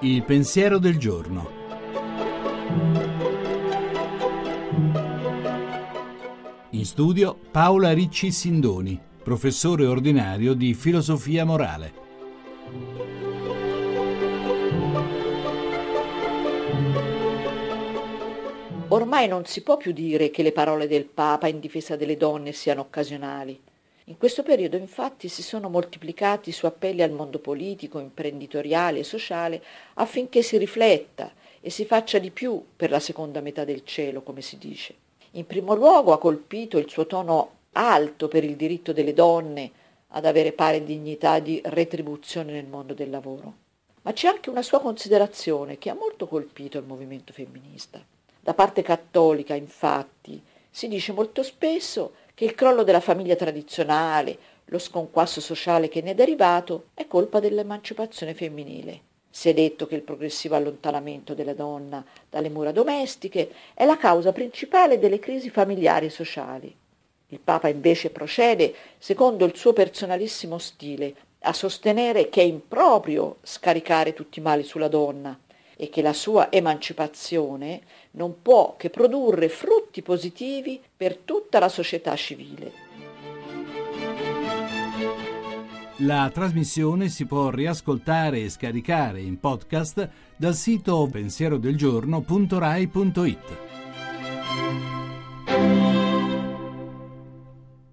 Il pensiero del giorno. In studio Paola Ricci Sindoni, professore ordinario di filosofia morale. Ormai non si può più dire che le parole del Papa in difesa delle donne siano occasionali. In questo periodo infatti si sono moltiplicati su appelli al mondo politico, imprenditoriale e sociale affinché si rifletta e si faccia di più per la seconda metà del cielo, come si dice. In primo luogo ha colpito il suo tono alto per il diritto delle donne ad avere pari dignità di retribuzione nel mondo del lavoro. Ma c'è anche una sua considerazione che ha molto colpito il movimento femminista. Da parte cattolica, infatti, si dice molto spesso che il crollo della famiglia tradizionale, lo sconquasso sociale che ne è derivato, è colpa dell'emancipazione femminile. Si è detto che il progressivo allontanamento della donna dalle mura domestiche è la causa principale delle crisi familiari e sociali. Il Papa invece procede, secondo il suo personalissimo stile, a sostenere che è improprio scaricare tutti i mali sulla donna e che la sua emancipazione non può che produrre frutti positivi per tutta la società civile. La trasmissione si può riascoltare e scaricare in podcast dal sito pensierodelgiorno.rai.it.